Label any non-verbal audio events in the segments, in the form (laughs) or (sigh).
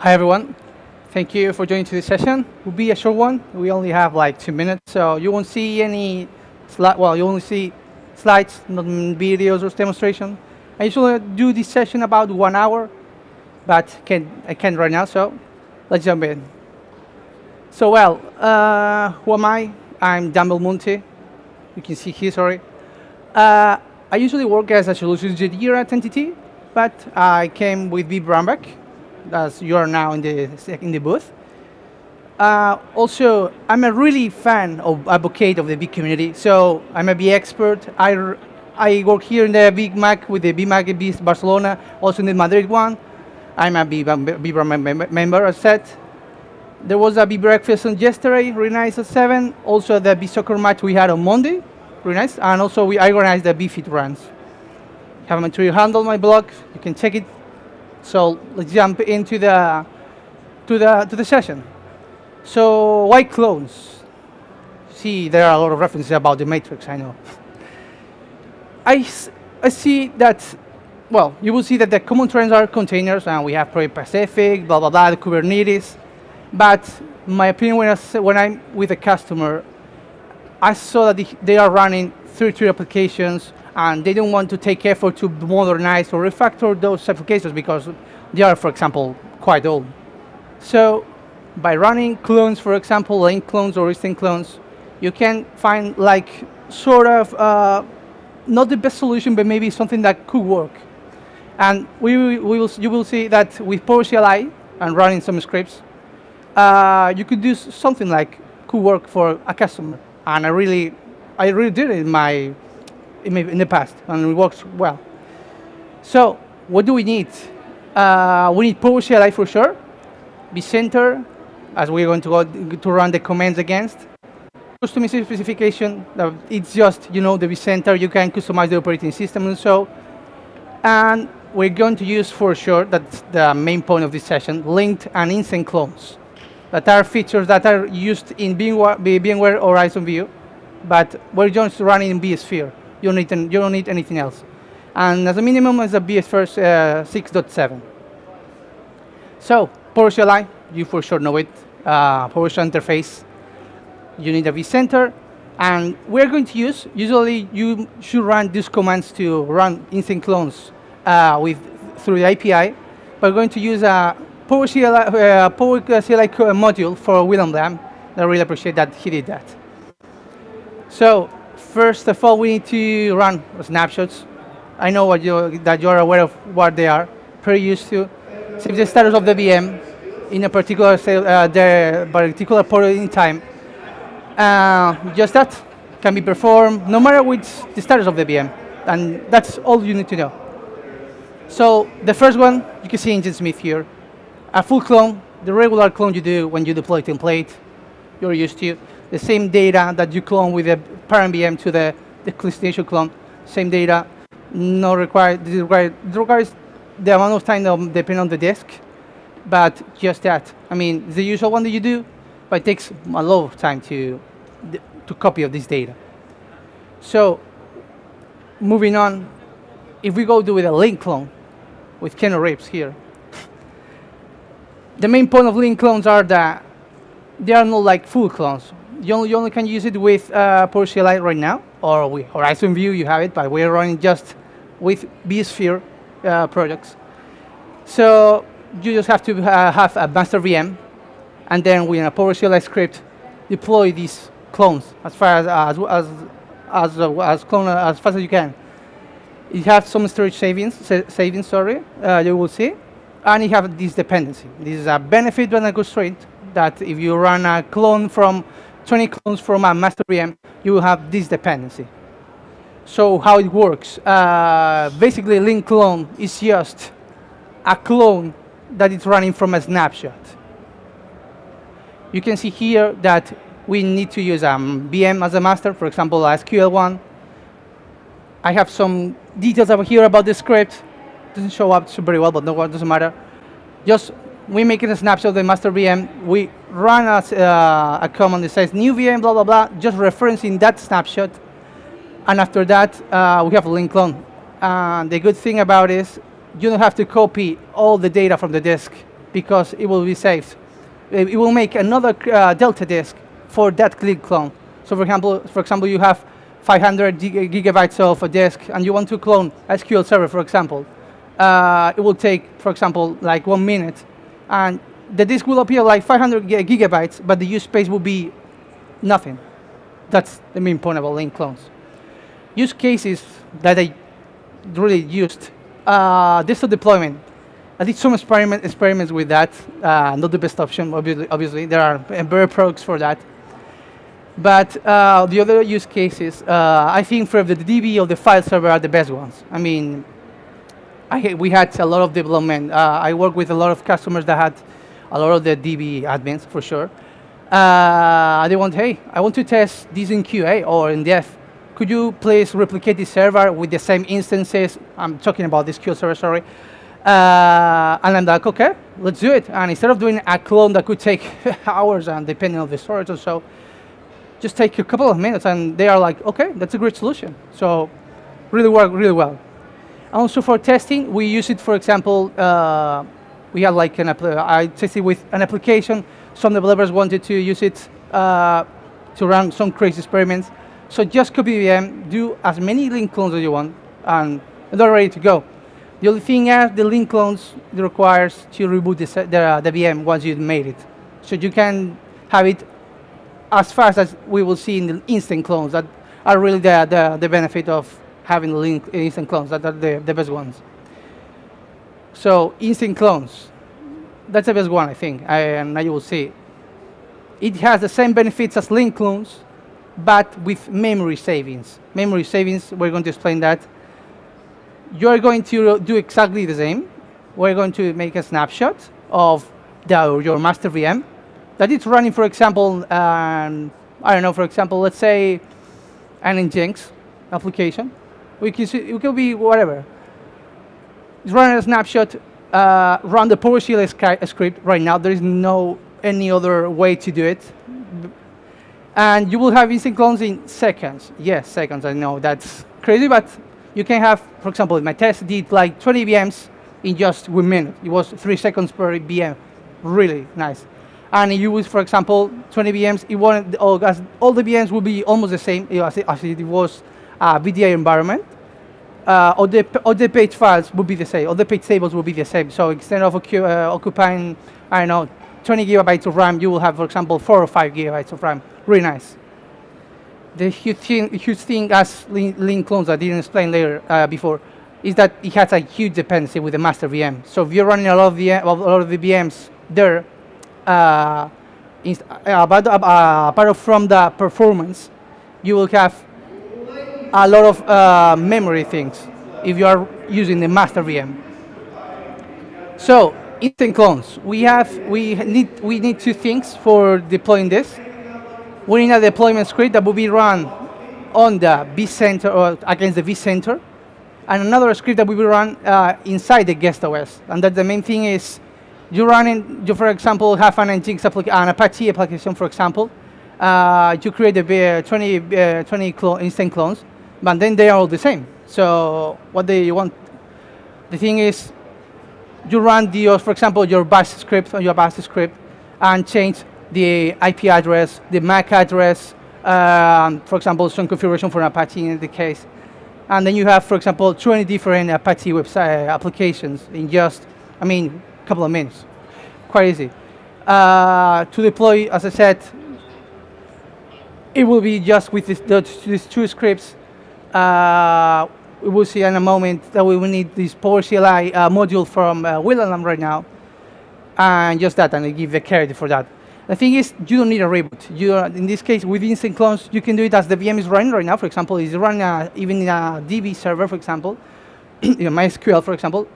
Hi, everyone. Thank you for joining today's session. It will be a short one. We only have like two minutes, so you won't see any slide. Well, you only see slides, not videos or demonstration. I usually do this session about one hour, but can I can't right now. So let's jump in. So well, uh, who am I? I'm Dan Belmonte. You can see here. Sorry. Uh, I usually work as a solutions engineer at NTT, but I came with vBrownBag as you are now in the in the booth. Uh, also, I'm a really fan of advocate of the vCommunity. So I'm a vExpert. I, I work here in the VMUG with the VMUG B Barcelona, also in the Madrid one. I'm a a B, B member, as said. There was a B breakfast on yesterday, really nice at 7. Also the B soccer match we had on Monday, really nice. And also we organized the B fit runs. Have a material handle my blog, you can check it so let's jump into the to the to the session. So why clones? See, there are a lot of references about the matrix. I know. I, I see that. Well, you will see that the common trends are containers, and we have Project Pacific, blah blah blah, Kubernetes. But my opinion, when, I, when I'm with a customer, I saw that they are running third-tier applications and they don't want to take effort to modernize or refactor those applications because they are, for example, quite old. So by running clones, for example, link clones or instant clones, you can find like sort of uh, not the best solution, but maybe something that could work. And we, we will, you will see that with PowerCLI and running some scripts, uh, you could do something like could work for a customer. And I really, I really did it in my in the past, and it works well. So what do we need? Uh, we need PowerCLI for sure, vCenter, as we're going to go to run the commands against. Customization specification, uh, it's just, you know, the vCenter, you can customize the operating system and so. And we're going to use for sure, that's the main point of this session, linked and instant clones. That are features that are used in VMware, VMware Horizon View, but we're just running in vSphere. You don't need, you don't need anything else. And as a minimum, it's a vSphere uh, 6.7. So, PowerCLI, you for sure know it. Uh, PowerShell interface. You need a vCenter. And we're going to use, usually you should run these commands to run instant clones uh, with, through the API. But we're going to use a PowerCLI, uh, PowerCLI module for William Lam. I really appreciate that he did that. So First of all, we need to run snapshots. I know you, that you're aware of what they are, pretty used to. Save the status of the VM in a particular, uh, the particular point in time. Uh, just that can be performed no matter which the status of the VM. And that's all you need to know. So the first one, you can see Nginx here. A full clone, the regular clone you do when you deploy template, you're used to the same data that you clone with the parent VM to the, the destination clone, same data, no required, this requires, requires the amount of time that depending on the disk, but just that. I mean, the usual one that you do, but it takes a lot of time to, to copy of this data. So, moving on, if we go do with a link clone, with kernel rips here, the main point of link clones are that they are not like full clones you only, you only can use it with uh, PowerCLI right now, or with Horizon View you have it, but we're running just with vSphere uh, projects. So you just have to uh, have a master VM, and then with a PowerCLI script, deploy these clones as far as as as as, uh, as clone uh, as fast as you can. You have some storage savings, sa savings, sorry, uh, you will see, and you have this dependency. This is a benefit and a constraint that if you run a clone from 20 clones from a master VM, you will have this dependency. So how it works? Uh, basically, link clone is just a clone that is running from a snapshot. You can see here that we need to use a um, VM as a master, for example, SQL1. I have some details over here about the script. Doesn't show up very well, but no, it doesn't matter. Just we make a snapshot of the master VM. We run a, uh, a command that says new VM, blah, blah, blah, just referencing that snapshot. And after that, uh, we have a link clone. And the good thing about it is you don't have to copy all the data from the disk because it will be saved. It it will make another uh, Delta disk for that link clone. So for example, for example, you have 500 gig- gigabytes of a disk and you want to clone SQL Server, for example. Uh, it will take, for example, like one minute, and the disk will appear like 500 gigabytes, but the use space will be nothing. That's the main point about link clones. Use cases that I really used. Uh, desktop deployment. I did some experiment, experiments with that. Uh, not the best option, obviously. obviously. There are better products for that. But uh, the other use cases, uh, I think for the DB or the file server are the best ones. I mean, I, we had a lot of development. Uh, I work with a lot of customers that had a lot of the DB admins for sure. Uh, they want, hey, I want to test this in QA or in dev. Could you please replicate this server with the same instances? I'm talking about this SQL server, sorry. Uh, and I'm like, okay, let's do it. And instead of doing a clone that could take (laughs) hours and depending on the storage or so, just take a couple of minutes and they are like, okay, that's a great solution. So really work really well. Also for testing, we use it, for example, uh, we had like an, I tested with an application. Some developers wanted to use it uh, to run some crazy experiments. So just copy VM, do as many link clones as you want, and they're ready to go. The only thing is the link clones requires to reboot the, the, uh, the VM once you've made it. So you can have it as fast as we will see in the instant clones that are really the, the, the benefit of having link instant clones that are the, the best ones. So instant clones, that's the best one I think, I, and now you will see. It has the same benefits as link clones, but with memory savings. Memory savings, we're going to explain that. You're going to do exactly the same. We're going to make a snapshot of the, your master VM that it's running, for example, um, I don't know, for example, let's say an Nginx application. We can see, it could be whatever. Running a snapshot, uh, run the PowerShell sci- script right now. There is no any other way to do it. And you will have instant clones in seconds. Yes, seconds, I know that's crazy, but you can have, for example, my test did like 20 VMs in just one minute. It was three seconds per VM. Really nice. And you use, for example, 20 VMs, it won't, all, all the VMs will be almost the same as it was a VDI environment. Uh, all, the, all the page files will be the same, all the page tables will be the same. So instead of occu- uh, occupying, I don't know, 20 gigabytes of RAM, you will have, for example, four or five gigabytes of RAM. Really nice. The huge thing, huge thing as link, link clones I didn't explain later uh, before is that it has a huge dependency with the master VM. So if you're running a lot of, a lot of the VMs there, uh, uh, uh, apart from the performance, you will have a lot of uh, memory things if you are using the master VM. So instant clones, we have we need we need two things for deploying this. We need a deployment script that will be run on the vCenter or against the vCenter, and another script that will be run uh, inside the guest OS. And that the main thing is you run in, you for example have an Nginx application, an Apache application, for example. Uh, you create a uh, 20, uh, 20 clo- instant clones, but then they are all the same. So what they want, the thing is, you run the, for example, your bash script on your bash script and change the IP address, the MAC address, um, for example, some configuration for Apache in the case. And then you have, for example, 20 different Apache website uh, applications in just, I mean, a couple of minutes. Quite easy. Uh, to deploy, as I said, it will be just with these two scripts. Uh, we will see in a moment that we will need this PowerCLI uh, module from uh, William Lam right now, and just that, and I give the credit for that. The thing is, you don't need a reboot. You, in this case, with instant clones, you can do it as the VM is running right now. For example, it's running uh, even in a DB server, for example, (clears throat) in MySQL, for example.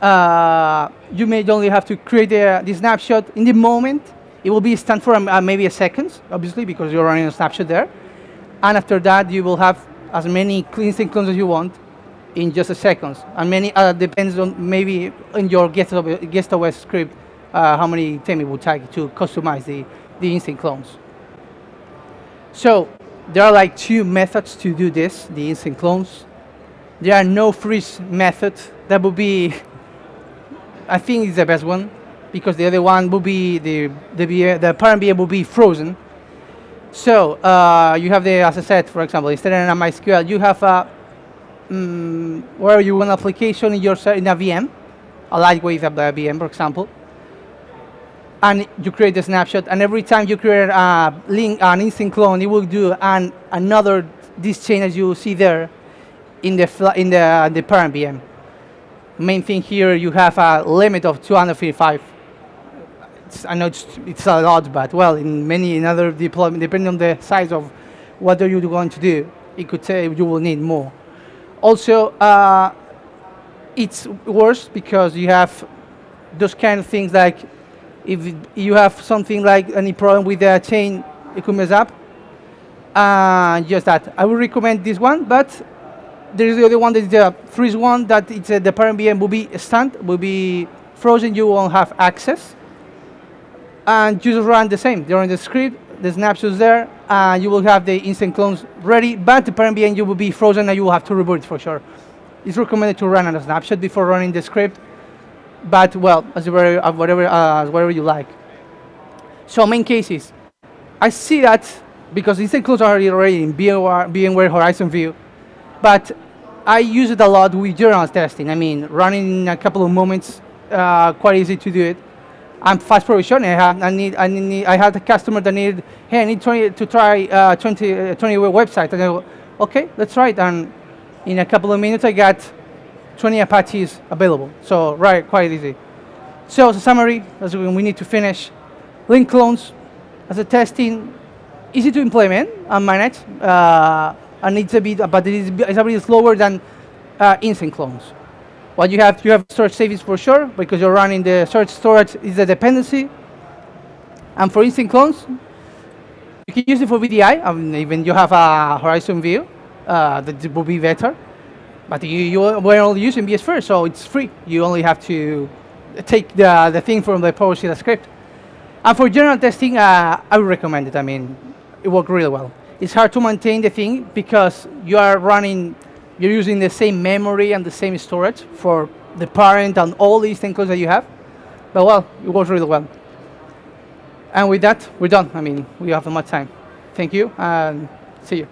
Uh, you may only have to create the, the snapshot in the moment. It will be stand for um, uh, maybe a second, obviously, because you're running a snapshot there. And after that, you will have as many clean instant clones as you want in just a seconds. And many uh, depends on maybe in your guest OS, script uh, how many time it will take to customize the, the instant clones. So there are like two methods to do this, the instant clones. There are no freeze method. That would be, (laughs) I think, is the best one. because the other one will be the the, the parent VM will be frozen. So uh, you have the, as I said, for example, instead of an MySQL, you have a mm, where you want application in your in a VM, a lightweight VM, for example, and you create a snapshot. And every time you create a link, an instant clone, it will do an another this chain as you see there in the in the the parent VM. Main thing here, you have a limit of 255 it's, I know it's, it's a lot, but well, in many in other deployment, depending on the size of what are you going to do, it could say you will need more. Also, uh, it's worse because you have those kind of things like if you have something like any problem with the chain, it could mess up. Uh, just that. I would recommend this one, but there is the other one that is the freeze one that it's uh, the parent VM will be stunned, will be frozen. You won't have access and you just run the same. During the script, the snapshots there, and you will have the instant clones ready, but the parent VM you will be frozen and you will have to reboot for sure. It's recommended to run on a snapshot before running the script, but well, as whatever, whatever, uh, whatever you like. So main cases, I see that because instant clones are already in VMware Horizon View, but I use it a lot with general testing. I mean, running in a couple of moments, uh, quite easy to do it. I'm fast provisioning. I, have, I need, I need, I had a customer that needed, hey, I need 20 to try uh, 20, uh, 20 website. And I go, okay, let's try it. And in a couple of minutes, I got 20 Apaches available. So, right, quite easy. So, as a summary, as we need to finish, link clones as a testing, easy to implement and manage, uh, and it's a bit, but it is, it's a bit slower than uh, instant clones. What you have, you have storage savings for sure, because you're running the storage storage is a dependency. And for instant clones, you can use it for VDI, I mean, even you have a Horizon View, uh, that will be better. But you, you were only using vSphere, so it's free. You only have to take the, the thing from the PowerShell script. And for general testing, uh, I would recommend it. I mean, it worked really well. It's hard to maintain the thing because you are running, you're using the same memory and the same storage for the parent and all these things that you have. But well, it works really well. And with that, we're done. I mean, we have much time. Thank you and see you.